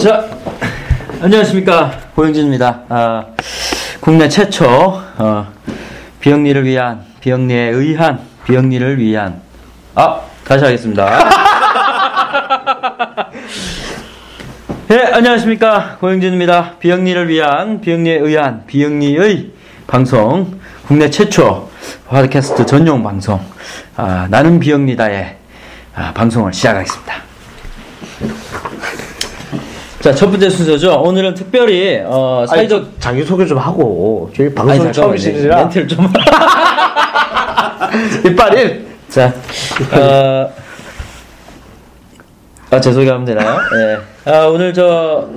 자, 안녕하십니까. 고영진입니다. 아, 국내 최초, 어, 비영리를 위한, 비영리에 의한, 비영리를 위한, 아, 다시 하겠습니다. 예, 안녕하십니까. 고영진입니다. 비영리를 위한, 비영리에 의한, 비영리의 방송, 국내 최초 팟캐스트 전용 방송, 아, 나는 비영리다의 아, 방송을 시작하겠습니다. 자, 첫 번째 순서죠. 오늘은 특별히, 어, 사회적, 아니, 자기 소개 좀 하고 저희 방송. 처음이시라 멘트를 좀. 이빨 자, 어, 아, 제 소개하면 되나요? 예. 아, 오늘 저,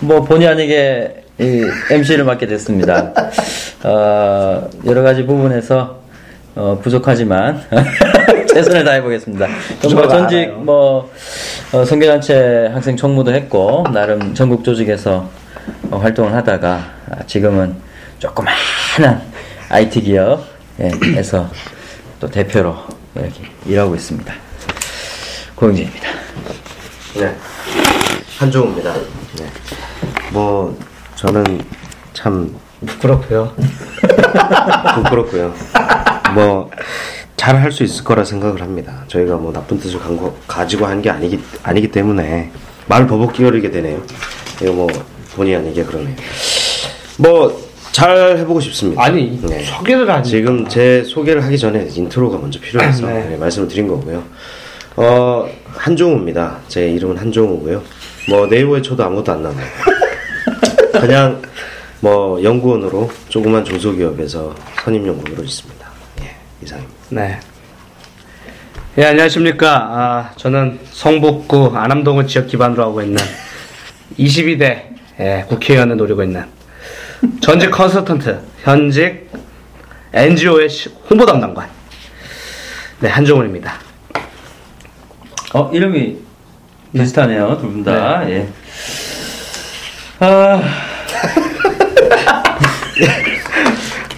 뭐, 본의 아니게 이 MC를 맡게 됐습니다. 어, 여러 가지 부분에서, 어, 부족하지만, 최선을 다해보겠습니다. 뭐, 전직. 뭐, 어, 성교단체 학생 총무도 했고, 나름 전국 조직에서 어, 활동을 하다가, 아, 지금은 조그마한 IT 기업에서 또 대표로 이렇게 일하고 있습니다. 고영진입니다. 네 한종우입니다 네. 뭐 저는 참 부끄럽고요. 부끄럽고요 뭐 잘 할 수 있을 거라 생각을 합니다 저희가 뭐 나쁜 뜻을 간 거- 가지고 한 게 아니기 아니기 때문에 말을 버벅 끼어리게 되네요 이거 뭐 본의 아니게 그러네요 뭐 잘 해보고 싶습니다 아니 네. 소개를 하지. 지금 제 소개를 하기 전에 인트로가 먼저 필요해서 네. 네, 말씀을 드린 거고요. 어, 한종우입니다. 제 이름은 한종우고요. 뭐 네이버에 쳐도 아무것도 안 나와요. 그냥 뭐 연구원으로 조그만 중소기업에서 선임 연구원으로 있습니다. 예, 이상입니다. 네. 예 안녕하십니까. 아 저는 성북구 안암동을 지역 기반으로 하고 있는 22대 예, 국회의원을 노리고 있는 전직 컨설턴트, 현직 NGO의 홍보 담당관. 네 한종훈입니다. 어, 이름이 비슷하네요, 두 분 다. 예. 아.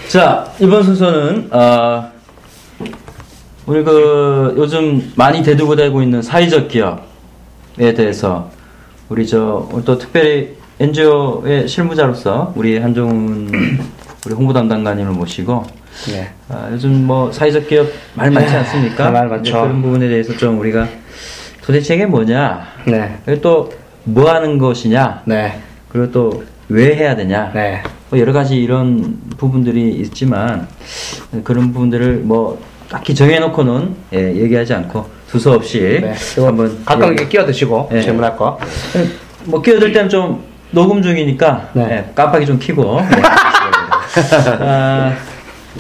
자, 이번 순서는, 아, 우리 그, 요즘 많이 대두되고 있는 사회적 기업에 대해서, 우리 저, 또 특별히 NGO의 실무자로서, 우리 한종훈, 우리 홍보 담당관님을 모시고, 네. 아, 요즘 뭐 사회적 기업 말 많지 않습니까? 네, 말 많죠. 그런 부분에 대해서 좀 우리가 도대체 이게 뭐냐? 네. 그리고 또 뭐 하는 것이냐? 네. 그리고 또 왜 해야 되냐? 네. 뭐 여러 가지 이런 부분들이 있지만 그런 부분들을 뭐 딱히 정해놓고는 예, 얘기하지 않고 두서없이 네. 한번 가끔 이렇게 끼어드시고 네. 질문할 거. 뭐 끼어들 때는 좀 녹음 중이니까 네. 예, 깜빡이 좀 켜고 네. 아,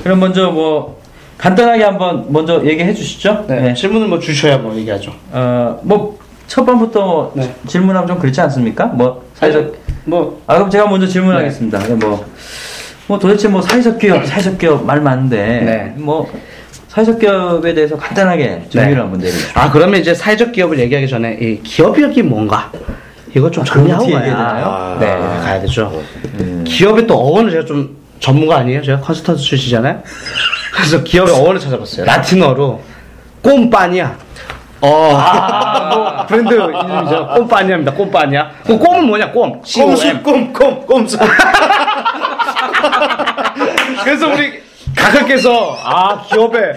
그럼 먼저 뭐 간단하게 한번 먼저 얘기해 주시죠. 네. 네. 질문을 뭐 주셔야 뭐 얘기하죠. 어, 뭐첫 번부터 네. 질문하면 좀 그렇지 않습니까? 뭐 사회적 뭐 아 그럼 제가 먼저 질문하겠습니다. 네, 뭐, 뭐 도대체 뭐 사회적 기업, 사회적 기업 말 많은데 네. 뭐 사회적 기업에 대해서 간단하게 정리를 네. 한번 내려주세요. 아 그러면 이제 사회적 기업을 얘기하기 전에 이 기업이란 뭔가 이거 좀 아, 정리하고 가야? 아. 네 가야 되죠. 음. 기업의 또 어원을 제가 좀 전문가 아니에요? 제가 컨설턴트 출신이잖아요. 그래서 기업의 어원을 찾아봤어요. 라틴어로 꼼빠니아. 어, 아, 뭐 브랜드 이름이죠. 꼼빠니아입니다. 꼼빠니아. 그 꼼은 뭐냐? 꼼. 꼼수, 꼼, 꼼, 꼼수. 그래서 우리 가끔께서 아 기업에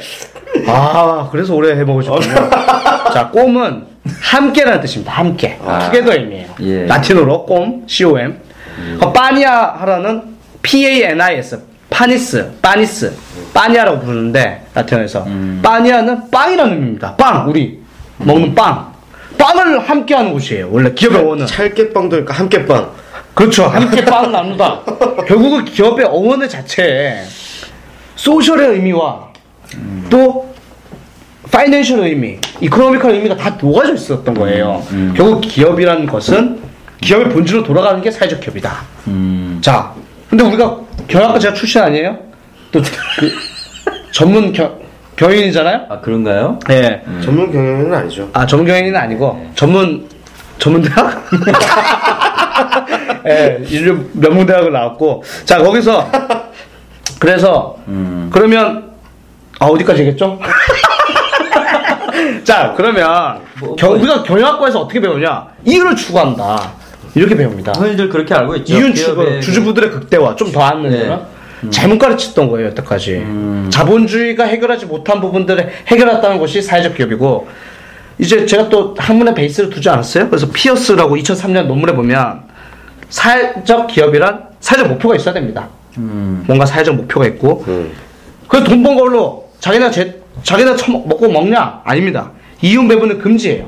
아 그래서 오래 해먹으셨군요. 자 꼼은 함께라는 뜻입니다. 함께 Together 의미예요. 예. 라틴어로 Com C-O-M. 그 빠니아 하라는 P-A-N-I-S panis panis pania라고 부르는데 라틴어에서 빠니아는 빵이라는 의미입니다. 빵 우리 먹는 빵 빵을 함께하는 곳이에요. 원래 기업의 어원은 참깨빵도 있고 함께빵. 그렇죠. 함께 빵을 나누다. 결국은 기업의 어원의 자체에 social의 의미와 또 파이낸셜 의미, 이코노미컬 의미가 다 녹아져 있었던 거예요. 결국 기업이라는 것은 기업의 본질로 돌아가는 게 사회적 기업이다. 음, 자, 근데 우리가 경영학과 제가 출신 아니에요? 또 그 전문 겨, 경영인이잖아요? 아 그런가요? 네. 전문 경영은 아니죠. 아 전문 경영인은 아니고 전문 전문 대학? 예, 인류 명문대학을 나왔고 자 거기서 그래서 음. 그러면 아 어디까지 얘기했죠? 자 그러면 뭐, 경, 뭐- 우리가 경영학과에서 어떻게 배우냐 이유를 추구한다 이렇게 배웁니다. 흔히들 그렇게 알고 있죠. 이윤 추구, 주주부들의 극대화 좀 더 하는 네. 거는 잘못 가르쳤던 거예요 여태까지. 음. 자본주의가 해결하지 못한 부분들을 해결했다는 것이 사회적 기업이고 이제 제가 또 학문의 베이스를 두지 않았어요. 그래서 피어스라고 2003년 논문에 보면 사회적 기업이란 사회적 목표가 있어야 됩니다. 음. 뭔가 사회적 목표가 있고 음. 그래서 돈 번 걸로 자기네 제, 자기네 처먹, 먹고 먹냐? 아닙니다. 이윤 배분을 금지해요.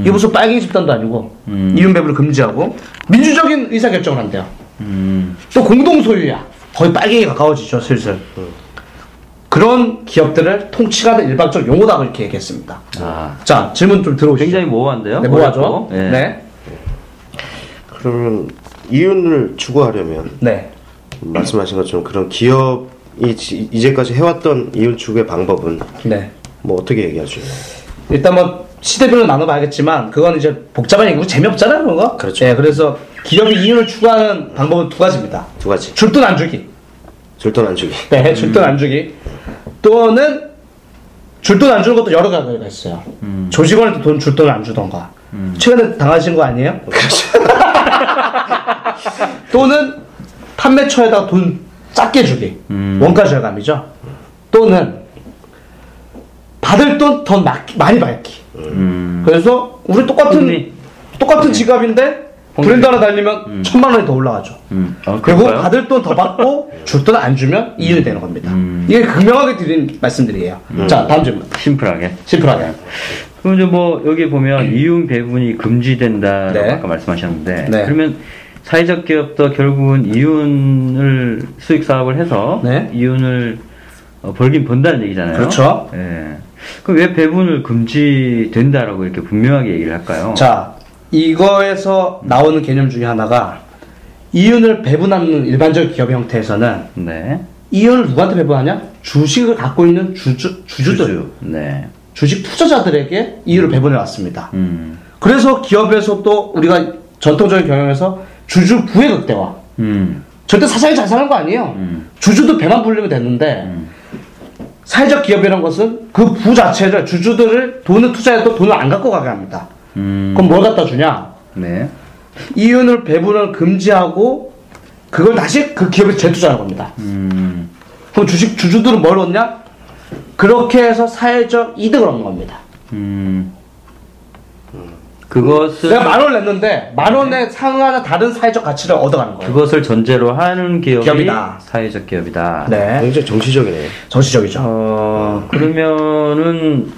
이게 무슨 빨갱이 집단도 아니고 음. 이윤 배분을 금지하고 민주적인 의사 결정을 한대요. 음. 또 공동 소유야. 거의 빨갱이 가까워지죠, 슬슬. 그런 기업들을 통치하는 일반적 용어다 이렇게 얘기했습니다. 아, 자, 질문 좀 들어오시죠. 굉장히 모호한데요. 네? 어렵고. 예. 네. 그러면 이윤을 추구하려면 네. 말씀하신 것처럼 그런 기업이 지- 이제까지 해왔던 이윤 추구의 방법은 네. 뭐 어떻게 얘기하죠? 일단 뭐 시대별로 나눠봐야겠지만 그건 이제 복잡한 얘기고 재미없잖아요, 그런 거. 그렇죠. 네, 그래서 기업이 이윤을 추구하는 방법은 두 가지입니다. 두 가지. 줄 돈 안 주기. 줄 돈 안 주기. 네, 줄 돈 안 주기. 또는 줄 돈 안 주는 것도 여러 가지가 있어요. 조직원한테 돈 줄 돈을 안 주던가. 최근에 당하신 거 아니에요? 또는 판매처에다가 돈 작게 주기. 음. 원가 절감이죠. 또는 받을 돈 더 많이 받기. 음. 그래서 우리 똑같은. 똑같은 지갑인데 브랜드 하나 달리면 천만 원이 더 올라가죠. 음. 어, 결국 그런가요? 받을 돈 더 받고 줄 돈 안 주면 이윤이 되는 겁니다. 음. 이게 극명하게 드린 말씀드리게요. 자, 다음 질문. 심플하게. 심플하게. 그럼 이제 뭐 여기 보면 이윤 배분이 금지된다라고 네. 아까 말씀하셨는데 네. 그러면 사회적 기업도 결국은 이윤을 수익 사업을 해서 네. 이윤을 어, 벌긴 번다는 얘기잖아요. 그렇죠. 예. 그럼 왜 배분을 금지된다라고 이렇게 분명하게 얘기를 할까요? 자, 이거에서 나오는 개념 중에 하나가 이윤을 배분하는 일반적 기업 형태에서는 네. 이윤을 누구한테 배분하냐? 주식을 갖고 있는 주주, 주주들, 주주. 네. 주식 투자자들에게 이윤을 배분해 왔습니다. 음. 그래서 기업에서 또 우리가 전통적인 경영에서 주주 부의 극대화. 음. 절대 사장이 잘 사는 거 아니에요. 음. 주주도 배만 불리면 됐는데 음. 사회적 기업이라는 것은 그 부 자체를 주주들을 돈을 투자해도 돈을 안 갖고 가게 합니다. 음. 그럼 뭘 갖다 주냐? 네. 이윤을 배분을 금지하고 그걸 다시 그 기업에 재투자하는 겁니다. 음. 그럼 주식 주주들은 뭘 얻냐? 그렇게 해서 사회적 이득을 얻는 겁니다. 음. 그것을 내가 만 원 냈는데 만 원에 상하는 다른 사회적 가치를 얻어가는 거예요. 그것을 전제로 하는 기업이 기업이다. 사회적 기업이다. 네, 굉장히 정치적이네요. 정치적이죠. 어, 그러면은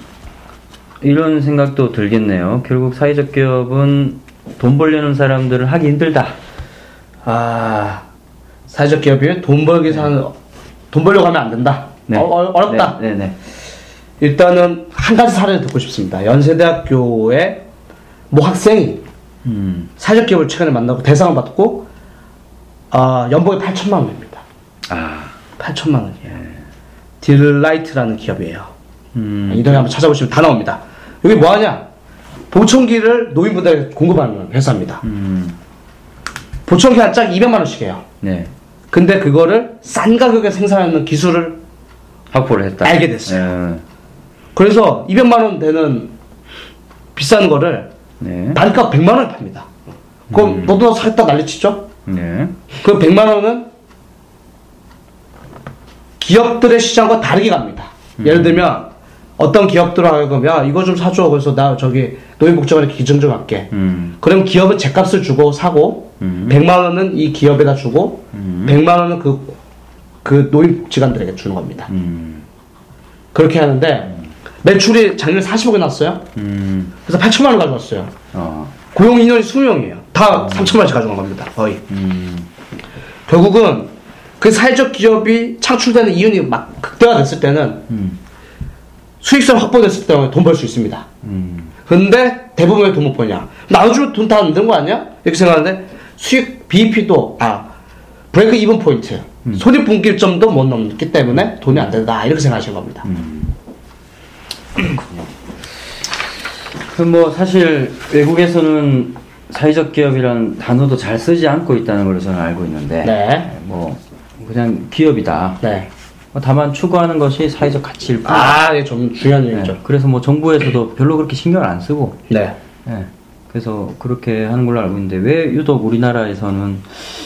이런 생각도 들겠네요. 결국 사회적 기업은 돈 벌려는 사람들을 하기 힘들다. 아 사회적 기업이 돈 벌기 위해서 하는 돈 벌려고 하면 안 된다. 어, 렵다 네, 네, 네. 일단은 한 가지 사례를 듣고 싶습니다. 연세대학교의 모 학생이 음. 사회적 기업을 최근에 만들고 대상을 받고 아, 연봉이 8천만 원입니다. 아. 8천만 원이에요. 딜라이트라는 기업이에요. 음. 인터넷 한번 찾아보시면 다 나옵니다. 여기 뭐 하냐? 보청기를 노인분들에게 공급하는 회사입니다. 음. 보청기 한 짝 200만 원씩 해요. 네. 근데 그거를 싼 가격에 생산하는 기술을 확보를 했다. 알게 됐어요. 예. 그래서 200만 원 되는 비싼 거를 네. 단가 100만 원에 팝니다. 그럼 너도 사겠다 난리치죠? 네. 그 100만 원은 기업들의 시장과 다르게 갑니다. 예를 들면 어떤 하여금 야 이거 좀 사줘 그래서 나 저기 노인복지관에 기증 좀 할게. 음. 그럼 기업은 제 값을 주고 사고 음. 100만 원은 이 기업에다 주고 음. 100만 원은 그, 그 노인복지관들에게 주는 겁니다. 음. 그렇게 하는데 매출이 작년에 40억이 났어요. 음. 그래서 8천만 원 가져왔어요. 어. 고용 인원이 20명이에요. 다 3천만 원씩 가져간 겁니다. 거의. 음. 결국은 그 사회적 기업이 창출되는 이윤이 막 극대화됐을 때는 음. 수익성 확보됐을 때돈벌 수 있습니다. 음. 근데 대부분 왜 돈 못 버냐? 나눠주면 돈 다 안 되는 거 아니야? 이렇게 생각하는데 수익 BEP도 아 브레이크 이븐 포인트 손익분기점도 못 넘기 때문에 돈이 안 된다 이렇게 생각하시는 겁니다. 그럼 뭐 사실 외국에서는 사회적 기업이라는 단어도 잘 쓰지 않고 있다는 걸 저는 알고 있는데 네. 뭐 그냥 기업이다. 네. 뭐 다만 추구하는 것이 사회적 가치일 뿐. 아, 이게 좀 중요한 네. 얘기죠. 그래서 뭐 정부에서도 별로 그렇게 신경을 안 쓰고 네. 예. 그래서 그렇게 하는 걸로 알고 있는데 왜 유독 우리나라에서는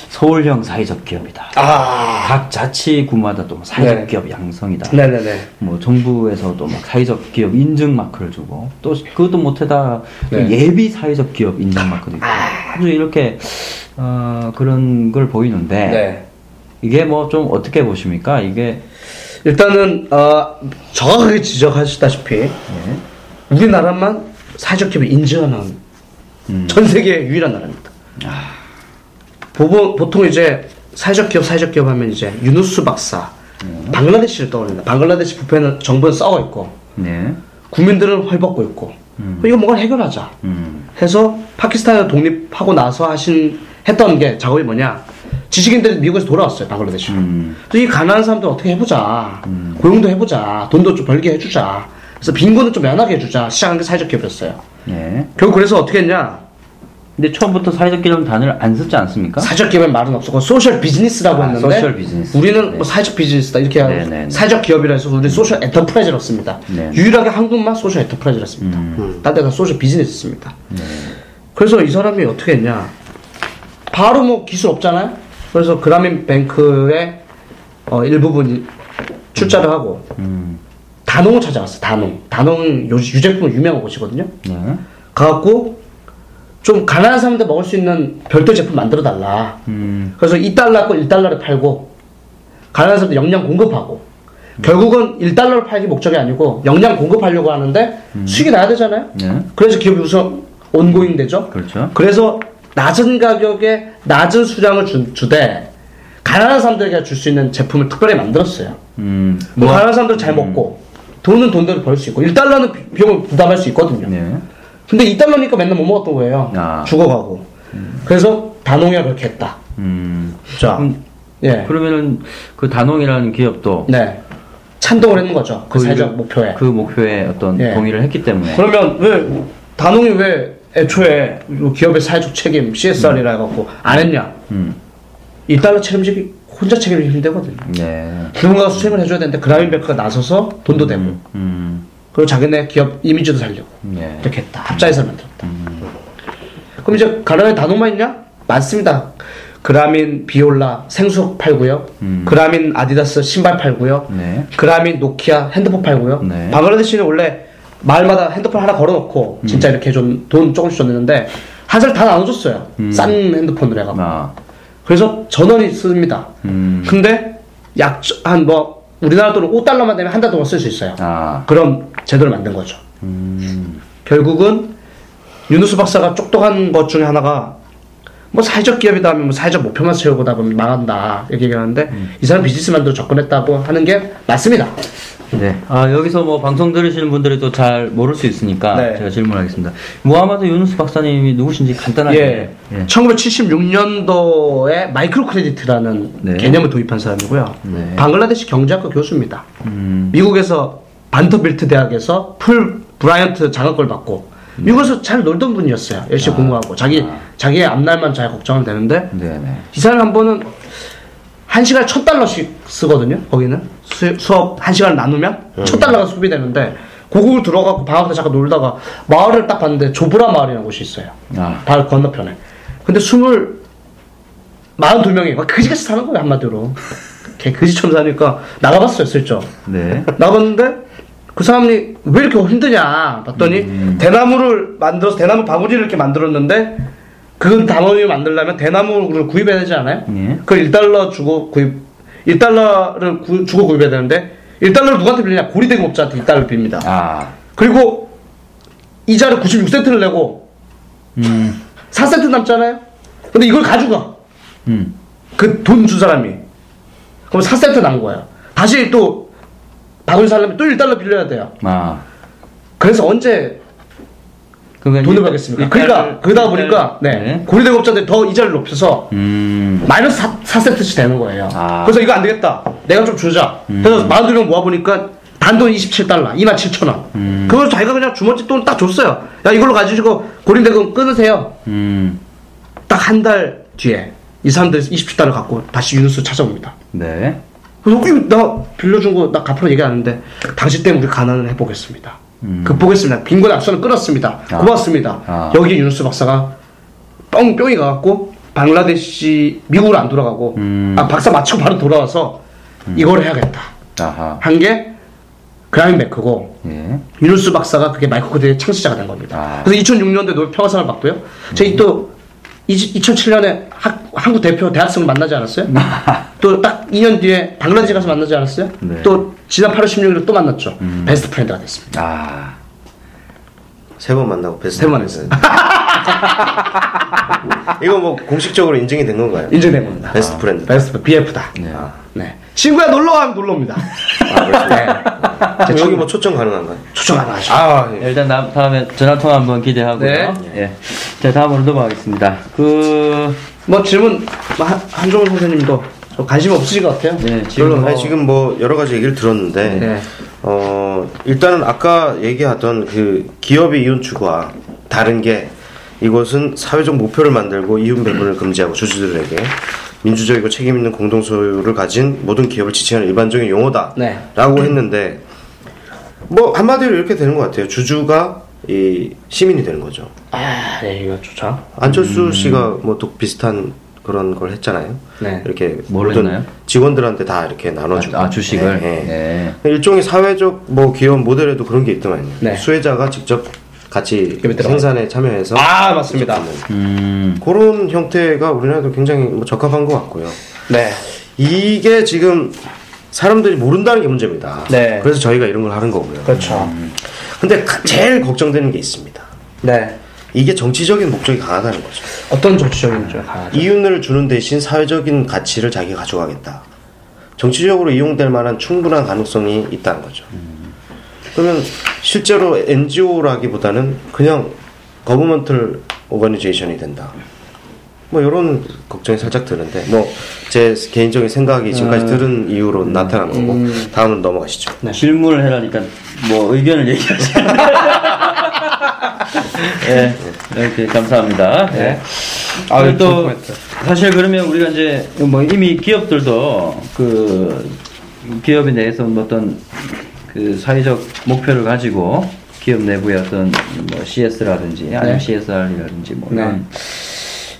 서울형 사회적 기업이다. 아. 각 자치구마다 또 사회적 네. 기업 양성이다. 네네네. 뭐 정부에서도 막 사회적 기업 인증 마크를 주고 또 그것도 못해다 또 네. 예비 사회적 기업 인증 마크도 있고 아주 이렇게 어, 그런 걸 보이는데 네. 이게 뭐 좀 어떻게 보십니까? 이게 일단은 어, 정확하게 지적하시다시피 우리나라만 사회적 기업을 인증하는 음. 전 세계 유일한 나라입니다. 보통, 보통 이제 사회적 기업, 사회적 기업 하면 이제 유누스 박사, 방글라데시를 떠올린다. 방글라데시 부패는 정부는 썩어 있고 네. 국민들은 헐벗고 있고 이거 뭔가 해결하자. 음. 해서 파키스탄에서 독립하고 나서 하신 했던 게 작업이 뭐냐? 지식인들이 미국에서 돌아왔어요, 방글라데시로. 음. 또이 가난한 사람들 어떻게 해보자. 고용도 해보자. 돈도 좀 벌게 해주자. 그래서 빈곤을 좀 면하게 해주자. 시작한 게 사회적 기업이었어요. 네. 결국 그래서 어떻게 했냐? 근데 처음부터 사회적 기업 단어를 안 썼지 않습니까? 사회적 기업의 말은 없었고 social business라고 아, 했는데 social business. 우리는 네. 뭐 사회적 비즈니스다 이렇게 네, 하고 네, 네. 사회적 기업이라 해서 우리 social enterprise라고 씁니다. 네. 유일하게 한국만 social enterprise라 씁니다. 음. 딴 데가 social business 씁니다. 네. 그래서 이 사람이 어떻게 했냐? 바로 뭐 기술 없잖아요. 그래서 그라민 뱅크의 어, 일부분 출자를 하고 음. 단홍을 찾아갔어. 단홍. 단홍 요 유제품 유명한 곳이거든요. 네. 가갖고 좀 가난한 사람들 먹을 수 있는 별도 제품 만들어 달라. 음. 그래서 2달러 거 1달러를 팔고 가난한 사람들 영양 공급하고 결국은 1달러를 팔기 목적이 아니고 영양 공급하려고 하는데 수익이 나야 되잖아요. 네. 그래서 기업이 우선 온고잉 되죠. 그렇죠. 그래서 낮은 가격에 낮은 수량을 주, 주되 가난한 사람들에게 줄 수 있는 제품을 특별히 만들었어요. 음. 뭐 가난한 사람들 잘 먹고 돈은 돈대로 벌 수 있고 1달러는 비- 비용을 부담할 수 있거든요. 네. 근데 2달러니까 맨날 못 먹었던 거예요. 아. 죽어가고. 그래서 단홍이가 그렇게 했다. 음. 자, 그럼, 예. 그러면은 그 단홍이라는 기업도 네. 찬동을 했는 거죠. 그 그 사회적 일- 목표에. 그 목표에 어떤 예. 동의를 했기 때문에 그러면 왜 단홍이 왜 애초에 이 기업의 사회적 책임 CSR이라 해갖고 안 했냐? 음. 1달러 책임지기 혼자 책임이 힘들거든요. 네. 누군가가 수행을 해줘야 되는데 그라민뱅크가 나서서 돈도 대고 음. 그리고 자기네 기업 이미지도 살려고 네. 이렇게 했다. 합자해서 만들었다. 그럼 이제 가라에 단호만 있냐? 많습니다. 그라민 비올라 생수 팔고요. 그라민 아디다스 신발 팔고요. 네. 그라민 노키아 핸드폰 팔고요. 네. 방글라데시는 원래 마을마다 핸드폰 하나 걸어놓고 진짜 이렇게 좀 돈 조금씩 줬는데 한 살 다 나눠줬어요. 싼 핸드폰으로 해갖고. 아. 그래서 전원이 씁니다. 음. 근데 약 한 뭐 우리나라 돈으로 5달러만 되면 한 달 동안 쓸 수 있어요. 아. 그런 제도를 만든 거죠. 음. 결국은 유누스 박사가 똑똑한 것 중에 하나가 뭐 사회적 기업이다 하면 뭐 사회적 목표만 세우고 다 보면 망한다 이렇게 얘기하는데 이 사람 business mind로 접근했다고 하는 게 맞습니다. 네. 아, 여기서 뭐 방송 들으시는 분들이 또 잘 모를 수 있으니까 네. 제가 질문하겠습니다. 무하마드 유누스 박사님이 누구신지 간단하게. 예. 예. 1976년도에 micro credit라는 네. 개념을 도입한 사람이고요. 네. 방글라데시 경제학과 교수입니다. 음. 미국에서 밴더빌트 대학에서 풀브라이트 장학금을 받고 미국에서 잘 놀던 분이었어요. 열심히 공부하고 자기 자기의 앞날만 잘 걱정하면 되는데 네, 네. 이 사람 한 번은 한 시간에 천 달러씩 쓰거든요. 거기는 수, 수업 한 시간 나누면 천 달러가 소비되는데 고국을 들어가고 방학 때 잠깐 놀다가 마을을 딱 봤는데 조브라 마을이라는 곳이 있어요. 아. 바로 건너편에. 근데 스물 마흔 두 명이 막 그지같이 사는 거예요 한마디로. 걔 그지처럼 사니까 나가봤어요 슬쩍. 네. 나갔는데 그 사람이 왜 이렇게 힘드냐 봤더니 음. 대나무를 만들어서 대나무 바구니를 이렇게 만들었는데 그 바구니를 만들려면 대나무를 구입해야 되지 않아요? 예. 그걸 1달러 주고 구입 1달러를 구, 주고 구입해야 되는데 1달러를 누구한테 빌리냐 고리대금업자한테 1달러 빕니다 아. 그리고 이자를 96센트를 내고 음. 4센트 남잖아요 근데 이걸 가져가 음. 그 돈 준 사람이 그럼 4센트 난 거예요 다시 또 바구니 살려면 또 1달러 빌려야 돼요 아. 그래서 언제 돈을 일- 받겠습니까? 그러니까 그러다 일달- 보니까 네, 고리대금업자들이 더 이자를 높여서 음. 마이너스 4, 4센트씩 되는 거예요. 아. 그래서 이거 안 되겠다. 내가 좀 주자. 그래서 만두 명 모아 보니까 단돈 27달러, 2만 7천 원. 음. 그걸 자기가 그냥 주머니 돈 딱 줬어요. 야, 이걸로 가지고 고린대금 끊으세요. 음. 딱한 달 뒤에 이 사람들 27달러 갖고 다시 유누스 찾아옵니다. 네. 그래서 나 빌려준 거 나 갚으러 얘기 안 하는데 당신 때문에 우리 가난을 해보겠습니다. 극복했습니다. 빈곤 악순환을 끊었습니다. 아. 고맙습니다. 아. 여기 유누스 박사가 뻥 뿅이 가갖고 방글라데시 미국으로 안 돌아가고 음. 아 박사 마치고 바로 돌아와서 이걸 해야겠다. 한 게 그라민 뱅크고 예. 유누스 박사가 그게 마이크 코드의 창시자가 된 겁니다. 아. 그래서 2006년도에 노벨 평화상을 받고요. 저희 또 2007년에 한국 대표 대학생을 만나지 않았어요? 또 딱 2년 뒤에 방글라데시 가서 만나지 않았어요? 네. 또 지난 8월 16일에 또 만났죠. Best friend가 됐습니다. 아. 세 번 만나고 베스트. 세번 했어요. 이거 뭐 공식적으로 인증이 된 건가요? 인정된 겁니다. Best friend. Best BF다. 네. 네. 친구야 놀러 가면 놀러 옵니다. 아, 그렇습니다. 네. 여기 뭐 초청 가능한가요? 초청 하나 하죠. 아, 예. 일단 다, 다음에 전화 통화 한번 기대하고요. 네. 예. 자 다음으로 넘어가겠습니다. 그 뭐 질문 뭐 한- 한종훈 선생님도 저 관심 없으실 것 같아요. 네, 지금 아니, 지금 뭐 여러 가지 얘기를 들었는데 네. 어 일단은 아까 얘기하던 그 기업의 이윤 추구와 다른 게 이것은 사회적 목표를 만들고 이윤 배분을 금지하고 주주들에게 민주적이고 책임 있는 공동 소유를 가진 모든 기업을 지칭하는 일반적인 용어다라고 네. 했는데 뭐 한마디로 이렇게 되는 것 같아요. 주주가 이 시민이 되는 거죠. 아, 네, 이거 좋죠. 안철수 씨가 뭐 또 비슷한 그런 걸 했잖아요. 네. 이렇게 뭘 모든 했나요? 직원들한테 다 이렇게 나눠주고 아, 주식을. 네, 네. 일종의 사회적 뭐 기업 모델에도 그런 게 있더만요. 네. 수혜자가 직접 같이. 생산에 참여해서 아, 맞습니다. 음. 그런 형태가 우리나라도 굉장히 뭐 적합한 것 같고요. 네. 이게 지금 사람들이 모른다는 게 문제입니다. 네. 그래서 저희가 이런 걸 하는 거고요. 그렇죠. 근데 가- 제일 걱정되는 게 있습니다. 네. 이게 정치적인 목적이 강하다는 거죠. 어떤 정치적인 줄 강하죠. 이윤을 주는 대신 사회적인 가치를 자기가 가져가겠다. 정치적으로 이용될 만한 충분한 가능성이 있다는 거죠. 그러면 실제로 NGO라기보다는 그냥 거버먼털 오가니제이션이 된다. 뭐 이런 걱정이 살짝 드는데 뭐 제 개인적인 생각이 지금까지 들은 이유로 나타난 거고 다음은 넘어가시죠. 네. 질문을 해라니까 뭐 의견을 얘기하지. 예. 이렇게 감사합니다. 네. 예. 아, 또. 사실 그러면 우리가 이제 뭐 이미 기업들도 그 기업에 대해서 어떤 그 사회적 목표를 가지고 기업 내부의 어떤 뭐 CS라든지 아니면 네. CSR이라든지 뭐 네. 이런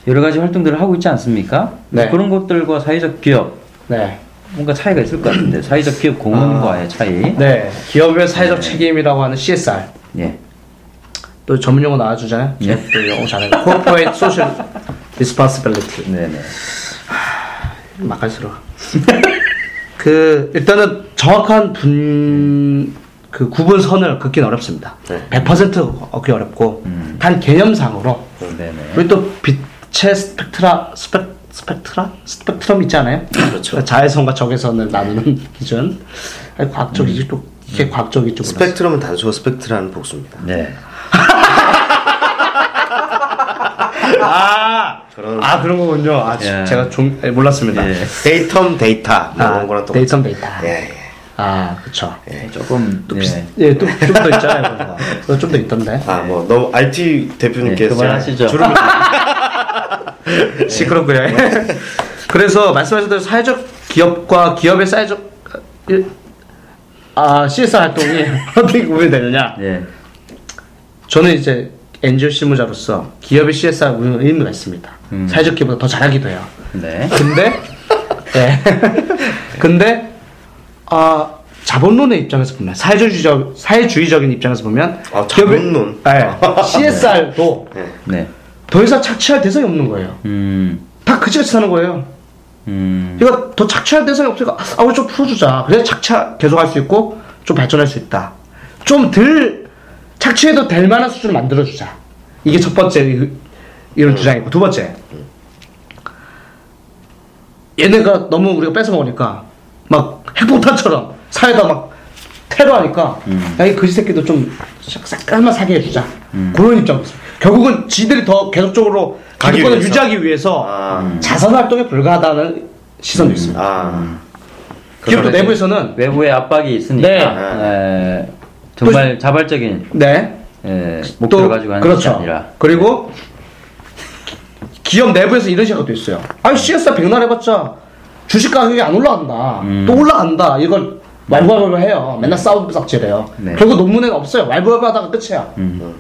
여러 가지 활동들을 하고 있지 않습니까? 네. 그런 것들과 사회적 기업 네. 뭔가 차이가 있을 것 같은데 사회적 기업 공헌과의 차이. 네. 기업의 사회적 책임이라고 하는 CSR. 예. 또 전문 용어 나와주잖아요. 예. 또 영어 잘해요. Corporate Social Responsibility. 네네. 막갈스러워. 그 일단은 정확한 분 그 구분선을 긋기는 어렵습니다. 네. 100% 얻기 어렵고 음. 단 개념상으로 네 네. 우리 또 빛의 spectra 스펙 spectra 스펙트럼 있지 않아요? 그렇죠. 자외선과 적외선을 나누는 기준. 또 음. 이게 과학적이 좀 스펙트럼은 단수가 spectra는 복수입니다. 네. 아, 그런 아 그런 거군요. 아 예. 제가 좀 예, 몰랐습니다. 예. Datum 데이터 뭐 아, 그런 거랑 또 데이터 데이터. 예, 예. 아 그렇죠. 조금 네. 예, 또 좀 더 있잖아요. 그런 거. 그거 좀더 있던데. 아, 뭐, 너무 IT 대표님께서. 네, 그만하시죠. 주름, 시끄럽고요. 그래서 말씀하신 대로 사회적 기업과 기업의 사회적 일- 아 CSR 활동이 어떻게 구분이 되느냐? 네. 저는 이제 NGO 실무자로서 기업의 CSR 운영 의미가 있습니다. 음. 사회적 기업보다 더 잘하기도 해요. 네. 근데 네. 근데 아 자본론의 입장에서 보면 사회주의적 사회주의적인 입장에서 보면 아, 자본론? 네. CSR도 예. 네. 더 이상 착취할 대상이 없는 거예요. 음. 다 그지같이 사는 거예요. 음. 이거 더 착취할 대상이 없으니까 아 우리 좀 풀어주자. 그래야 착취 계속할 수 있고 좀 발전할 수 있다. 좀 덜 착취해도 될 만한 수준을 만들어주자. 이게 첫 번째 이- 이런 주장이고 두 번째 얘네가 너무 우리가 뺏어 먹으니까 막 핵폭탄처럼 사회다 막 테러하니까 야이 거지 새끼도 좀 싹싹만 사게 해주자. 그런 입장이었어요. 결국은 지들이 더 계속적으로 가기 기득권을 위해서. 유지하기 위해서 아. 자선 활동에 불과하다는 시선도 있습니다. 아. 기업도 내부에서는 외부의 압박이 있으니까 네. 에, 정말 자발적인 네. 에, 목표를 가지고 하는 것이 그렇죠. 아니라 그리고 기업 내부에서 이런 생각도 있어요. 아니 CSR 백날 해봤자 주식 가격이 안 올라간다. 음. 또 올라간다. 이걸 왈부왈부 해요. 맨날 싸우고 싹질해요. 네. 결국 논문에는 없어요. 왈부왈부 하다가 끝이야. 음.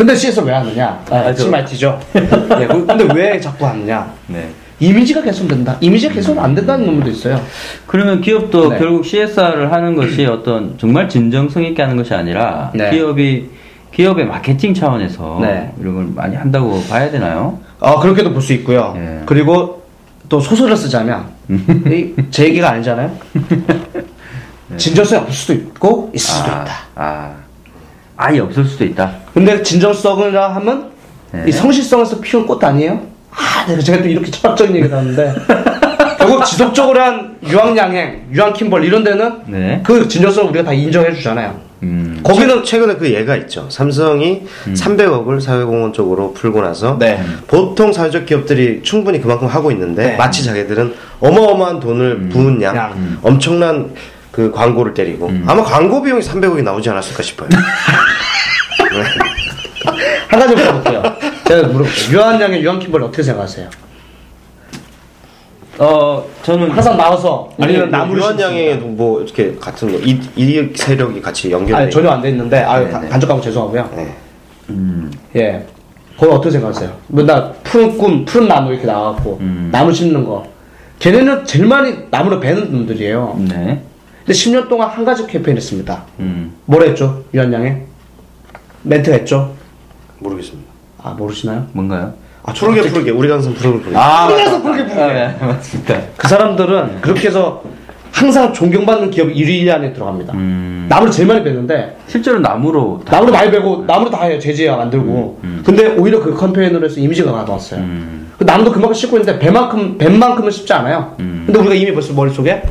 근데 CS 왜 하느냐? 아, 아, 저- CMRT죠. 네, 그- 근데 왜 자꾸 하느냐? 네. 이미지가 개선된다. 이미지가 개선 안 된다는 논문도 있어요. 그러면 기업도 네. 결국 CSR을 하는 것이 어떤 정말 진정성 있게 하는 것이 아니라 네. 기업이 기업의 마케팅 차원에서 네. 이런 걸 많이 한다고 봐야 되나요? 어, 그렇게도 볼 수 있고요. 예. 그리고 또 소설을 쓰자면 이제 얘기가 아니잖아요. 진정성이 없을 수도 있고 있을 수도 아, 있다. 아, 아예 없을 수도 있다. 근데 진정성이라 하면 네. 이 성실성에서 피운 꽃 아니에요? 아, 네, 제가 또 이렇게 철학적인 얘기를 하는데 결국 지속적으로 한 유황양행, 유황킴벌 이런 데는 네. 그 진정성을 우리가 다 인정해 주잖아요. 음. 거기는 최근에 그 예가 있죠. 삼성이 300억을 사회공헌 쪽으로 풀고 나서 네. 보통 사회적 기업들이 충분히 그만큼 하고 있는데 네. 마치 자기들은 어마어마한 돈을 부은 양, 양. 엄청난 그 광고를 때리고 아마 광고 비용이 300억이 나오지 않았을까 싶어요. 한 가지 물어볼게요. 제가 물어볼게요. 유황양행, 유황킴벌 어떻게 생각하세요? 어, 저는 항상 나와서 우리는 나무를 유한양에 뭐 이렇게 같은 거 이- 세력이 같이 연결돼 아니 전혀 안 돼 있는데 아유 네네. 간접하고 죄송하고요. 네. 음, 예. 그거 어떻게 생각하세요? 맨날 푸른 꿈, 푸른 나무 이렇게 나와갖고 음. 나무 심는 거. 걔네는 제일 많이 나무를 베는 놈들이에요. 네. 근데 10년 동안 한 가지 캠페인 했습니다. 음. 뭘 했죠? 유한양에? 멘트 했죠? 모르겠습니다. 아 모르시나요? 뭔가요? 아 푸르게 푸르게 우리 강산 푸르게 푸르게. 아, 부르게. 아, 네, 맞습니다. 그 사람들은 그렇게 해서 항상 존경받는 기업 1위 안에 들어갑니다. 음. 나무를 제일 많이 베는데 실제로 나무로 다- 나무로 많이 베고 나무로 다 해요. 제지야 만들고. 근데 오히려 그 캠페인으로 해서 이미지가 나왔어요. 음. 그 나무도 그만큼 씹고 있는데 배만큼 배만큼은 씹지 않아요. 음. 근데 우리가 이미 벌써 머릿속에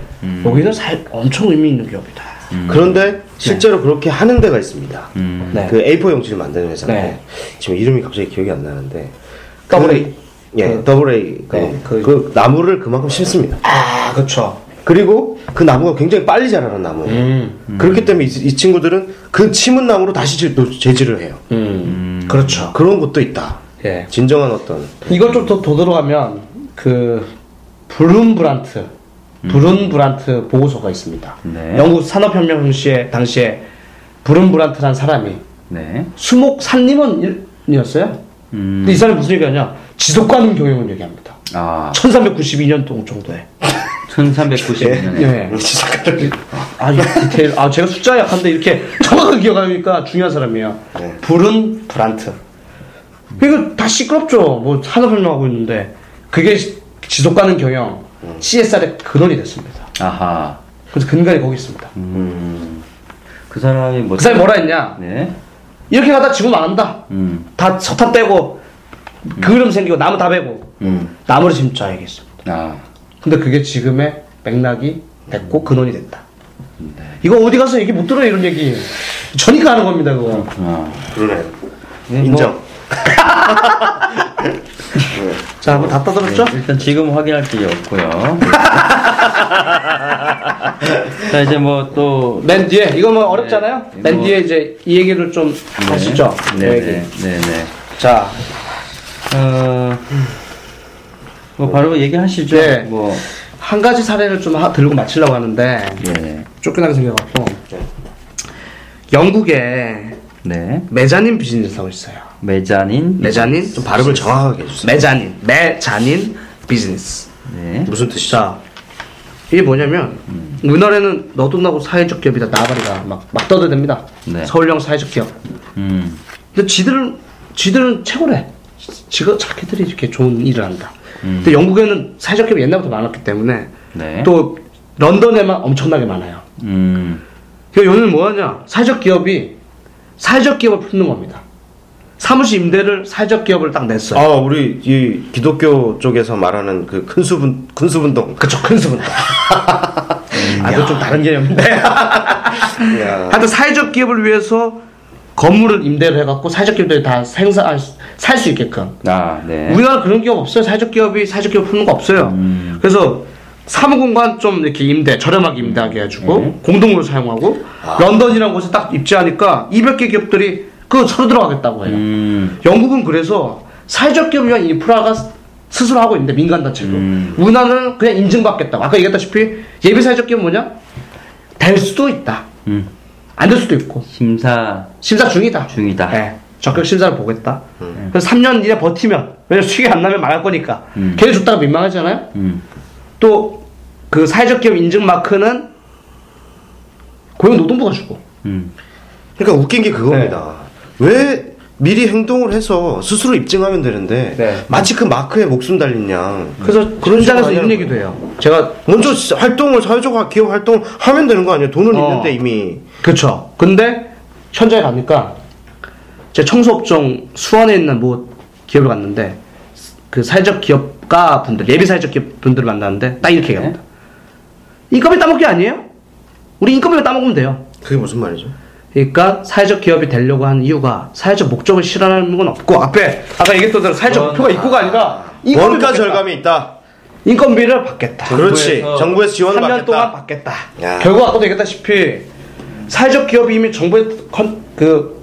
여기는 살 엄청 의미 있는 기업이다. 그런데 실제로 그렇게 하는 데가 있습니다. 음. 네. 그 A4 용지를 만드는 회사인데 네. 지금 이름이 갑자기 기억이 안 나는데 더블 그- A. 예, 그- 더블 A 그, 네, 그- 그 나무를 그만큼 심습니다. 아, 그렇죠. 그리고 그 나무가 굉장히 빨리 자라는 나무예요. 음. 그렇기 때문에 이, 이 친구들은 그 심은 나무로 다시 또 제지를 해요. 음. 그렇죠. 그런 것도 있다. 예. 진정한 어떤 이걸 좀 더 더 들어가면 그 브룬틀란트 브룬틀란트 보고서가 있습니다. 네. 영국 산업혁명 당시에 당시에 브룬틀란트라는 사람이 네. 수목 산림원이었어요. 음. 근데 이 사람이 무슨 얘기하냐? 지속 가능 경영을 얘기합니다. 아, 1392년 동 정도에. 1392년에. 예. 아, 이 디테일. 아, 제가 숫자 약한데 이렇게 정확하게 기억하니까 중요한 사람이에요. 네. 브룬틀란트. 이거 다 시끄럽죠. 뭐 산업혁명하고 있는데 그게 시- 지속 가능 경영 CSR의 근원이 됐습니다. 아하. 그래서 근간이 거기 있습니다. 음. 그 사람이 뭐 그 사람이 뭐라 했냐? 네. 이렇게 가다 지구 망한다. 음. 다 서탑 떼고 그름 생기고 나무 다 베고 음. 나무를 심자 얘기했습니다. 아. 근데 그게 지금의 맥락이 됐고 근원이 됐다. 이거 어디 가서 얘기 못 들어요 이런 얘기. 저니까 하는 겁니다 그거. 아. 그러네요. 네, 인정. 뭐, 자 한번 다 떠들었죠? 네, 일단 지금 확인할 게 없고요. 자 이제 뭐 또 맨 뒤에 이거 뭐 어렵잖아요. 네, 맨 뒤에 이제 이 얘기를 좀 하시죠. 이 네, 얘기. 네, 네, 네. 자, 어, 뭐 바로 얘기하시죠. 네. 뭐, 한 가지 사례를 좀 하- 들고 마치려고 하는데 네, 쫓겨나게 생겨갖고 영국에 네. 메자닌 비즈니스라고 있어요. 메자닌. 메자닌 좀 발음을 정확하게 해주세요. 메자닌 메자닌 비즈니스. 네. 무슨 뜻이죠? 자, 이게 뭐냐면 우리나라에는 너도나고 사회적 기업이다 나발이다 막, 막 떠들답니다. 네. 서울형 사회적 기업. 음, 근데 지들은 지들은 최고래. 지가 자기들이 이렇게 좋은 일을 한다. 근데 영국에는 사회적 기업이 옛날부터 많았기 때문에 네. 또 런던에만 엄청나게 많아요. 음, 그 요는 뭐하냐? 사회적 기업이 사회적 기업을 품는 겁니다. 사무실 임대를 사회적 기업을 딱 냈어요. 아, 우리 이 기독교 쪽에서 말하는 그 큰수분 큰수분동. 그쵸, 큰 수분. 아, 이거 좀 다른 개념인데. 야. 하여튼 사회적 기업을 위해서 건물을 임대를 해갖고 사회적 기업들이 다 생산, 살 수 있게끔. 아, 네. 우리나라 그런 기업 없어요. 사회적 기업이 사회적 기업 품는 거 없어요. 음. 그래서 사무공간 좀 이렇게 임대, 저렴하게 임대하게 해주고 네. 공동으로 사용하고 런던이라는 곳에 딱 입지하니까 200개 기업들이 그 서로 들어가겠다고 해요. 음, 영국은 그래서 사회적 기업을 위한 인프라가 스스로 하고 있는데 민간 단체도 음. 우리나라는 그냥 인증받겠다고 아까 얘기했다시피 예비 사회적 기업 뭐냐 될 수도 있다. 음. 안될 수도 있고 심사 심사 중이다. 중이다. 네. 적격 심사를 보겠다. 그래서 3년 이내 버티면 왜냐면 수익이 안 나면 망할 거니까. 음. 걔네 줬다가 민망하잖아요. 음. 또그 사회적 기업 인증 마크는 고용노동부가 주고. 음. 그러니까 웃긴 게 그겁니다. 왜 미리 행동을 해서 스스로 입증하면 되는데 네. 마치 그 마크에 목숨 달린 양. 그래서 그런 장에서 이런 얘기도 해요. 제가 먼저 시- 활동을 사회적 기업 활동 하면 되는 거 아니에요? 돈은 어. 있는데 이미. 그쵸. 근데 현장에 가니까 제 청소업종 수원에 있는 뭐 기업을 갔는데 그 사회적 기업가 분들 예비 사회적 기업 분들을 만났는데 딱 이렇게 얘기합니다. 인건비 따먹기 아니에요? 우리 인건비만 따먹으면 돼요. 그게 무슨 말이죠? 그러니까 사회적 기업이 되려고 하는 이유가 사회적 목적을 실현하는 건 없고 앞에 아까 얘기했던 대로 사회적 원- 목표가 있고가 아니라 인건비 원가. 절감이 있다. 인건비를 받겠다. 그렇지. 정부에서 지원을 3년 받겠다. 동안 받겠다. 야. 결국 아까도 얘기했다시피 사회적 기업이 이미 정부의 컨, 그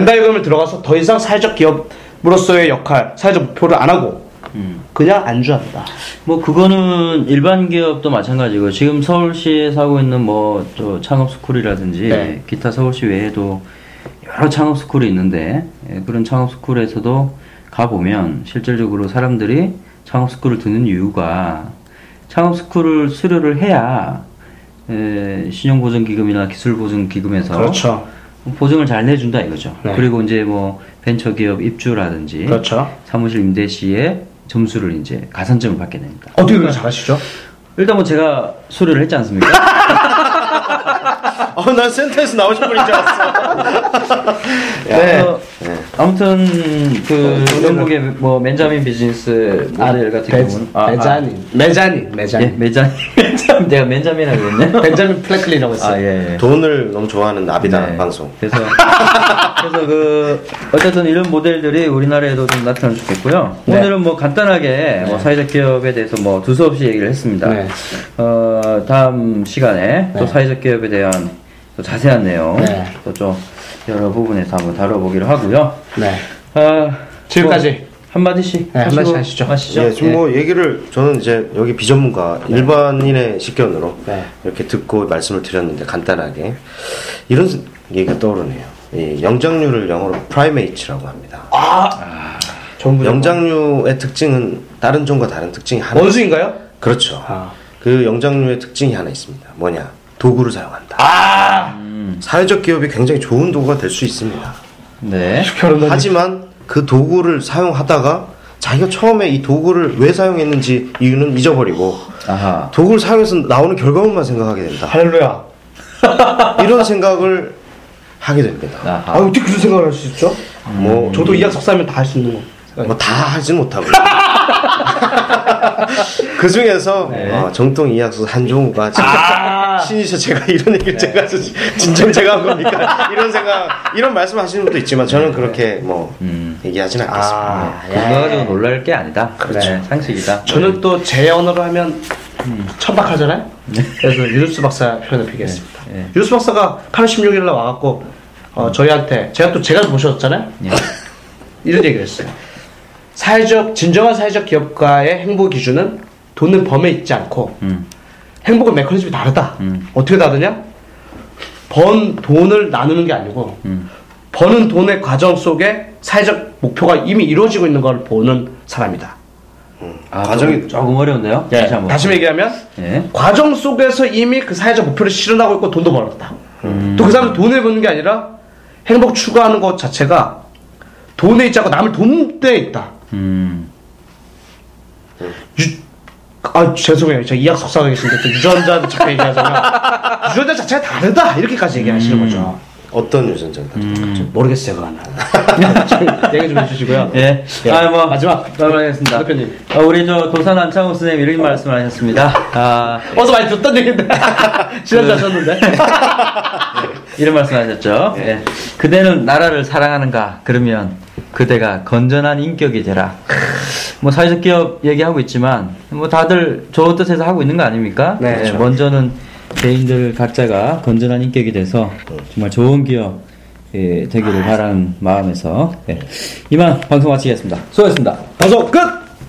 벤다이금을 들어가서 더 이상 사회적 기업으로서의 역할, 사회적 목표를 안 하고 음. 그냥 안주한다. 뭐 그거는 일반 기업도 마찬가지고 지금 서울시에서 하고 있는 뭐 저 창업 school이라든지 네. 기타 서울시 외에도 여러 창업 school이 있는데 예, 그런 창업 school에서도 가 보면 실질적으로 사람들이 창업 school을 듣는 이유가 창업 school을 수료를 해야 에, 신용보증기금이나 기술보증기금에서 그렇죠. 보증을 잘 내준다 이거죠. 네. 그리고 이제 뭐 벤처기업 입주라든지 그렇죠. 사무실 임대 시에 점수를 이제 가산점을 받게 됩니다. 어떻게 그렇게 잘하시죠? 일단 뭐 제가 수료를 했지 않습니까? 어, 난 센터에서 나오신 분인 줄 알았어. 네. 그래서 아무튼 그 영국의 뭐 맨자민 비즈니스 모델 같은 경우는 아, 아, 메자닌. 메자닌. 예, 메자닌. 맨자민 맨자민 내가 맨자민이라고 그랬네. 벤자민 프랭클린이라고 했어요. 아 예. 예. 돈을 너무 좋아하는 나비다 네. 방송. 그래서 그래서 그 어쨌든 이런 모델들이 우리나라에도 좀 나타나면 좋겠고요. 네. 오늘은 뭐 간단하게 뭐 사회적 기업에 대해서 뭐 두서없이 얘기를 했습니다. 네. 어 다음 시간에 또 네. 사회적 기업에 대한 또 자세한 내용 네. 또좀 여러 부분에서 한번 다뤄보기로 하고요. 네. 아, 지금까지. 뭐 한마디씩 네, 한 마디씩 하시죠. 하시죠. 예, 지금 뭐 얘기를 저는 이제 여기 비전문가 일반인의 식견으로 네. 이렇게 듣고 말씀을 드렸는데 간단하게 이런 얘기가 떠오르네요. 이 영장류를 영어로 primates라고 합니다. 정부 영장류의 특징은 다른 종과 다른 특징이 하나. 원수인가요? 그렇죠. 아. 그 영장류의 특징이 하나 있습니다. 뭐냐? 도구를 사용한다. 아. 사회적 기업이 굉장히 좋은 도구가 될 수 있습니다. 네. 하지만 그 도구를 사용하다가 자기가 처음에 이 도구를 왜 사용했는지 이유는 잊어버리고 아하. 도구를 사용해서 나오는 결과물만 생각하게 된다. 할렐루야. 이런 생각을 하게 됩니다. 아, 아하. 어떻게 그런 생각을 할 수 있죠? 뭐, 저도 이학 석사면 다 할 수 있는 거. 뭐다 하진 못하고. 그 중에서 네. 어, 정통 이학수 한종우가 진짜 아. 신이셔 제가 이런 얘기를 제가 해서 진정 제가 한 겁니까? 이런 생각, 이런 말씀 하시는 분도 있지만 저는 그렇게 뭐 음. 얘기하진 않겠습니다. 아, 그거 가지고 놀랄 게 아니다. 그렇죠. 네, 상식이다. 저는 또 제 언어로 하면 천박하잖아요. 그래서 유누스 박사 표현을 비겠습니다. 네. 유누스 박사가 8월 16일 날 와갖고 어, 저희한테 제가 또 제가 모셨잖아요. 예. 이런 얘기를 했어요. 사회적 진정한 사회적 기업가의 행복 기준은 돈은 범에 있지 않고 음. 행복의 메커니즘이 다르다. 음. 어떻게 다르냐? 번 돈을 나누는 게 아니고 음. 버는 돈의 과정 속에 사회적 목표가 이미 이루어지고 있는 걸 보는 사람이다. 아, 과정이 조금, 조금 어려운데요. 다시 한번. 다시 얘기하면 예. 과정 속에서 이미 그 사회적 목표를 실현하고 있고 돈도 벌었다. 음. 또그 사람은 돈을 버는 게 아니라 행복 추구하는 것 자체가 돈에 있지 않고 남을 돕는 데 있다. 음. 유, 아 죄송해요. 제가 이학 석사가 계신데 또 유전자 자꾸 얘기하잖아요. 유전자 자체가 다르다 이렇게까지 얘기하시는 음. 거죠. 어떤 유전자다? 모르겠어요 그거는. 얘기 좀 해주시고요. 예. 예. 아, 뭐. 마지막. 마지막하겠습니다. 대표님. 어, 우리 저 도산 안창호 선생님 이런 말씀을 하셨습니다. 아, 어서 많이 듣던 얘기인데 지난주 하셨는데. 이런 말씀 하셨죠. 예. 그대는 나라를 사랑하는가? 그러면 그대가 건전한 인격이 되라. 뭐 사회적 기업 얘기하고 있지만 뭐 다들 좋은 뜻에서 하고 있는 거 아닙니까? 네, 예, 그렇죠. 먼저는 개인들 각자가 건전한 인격이 돼서 정말 좋은 기업 예, 되기를 바라는 마음에서 예. 이만 방송 마치겠습니다. 수고하셨습니다. 방송 끝.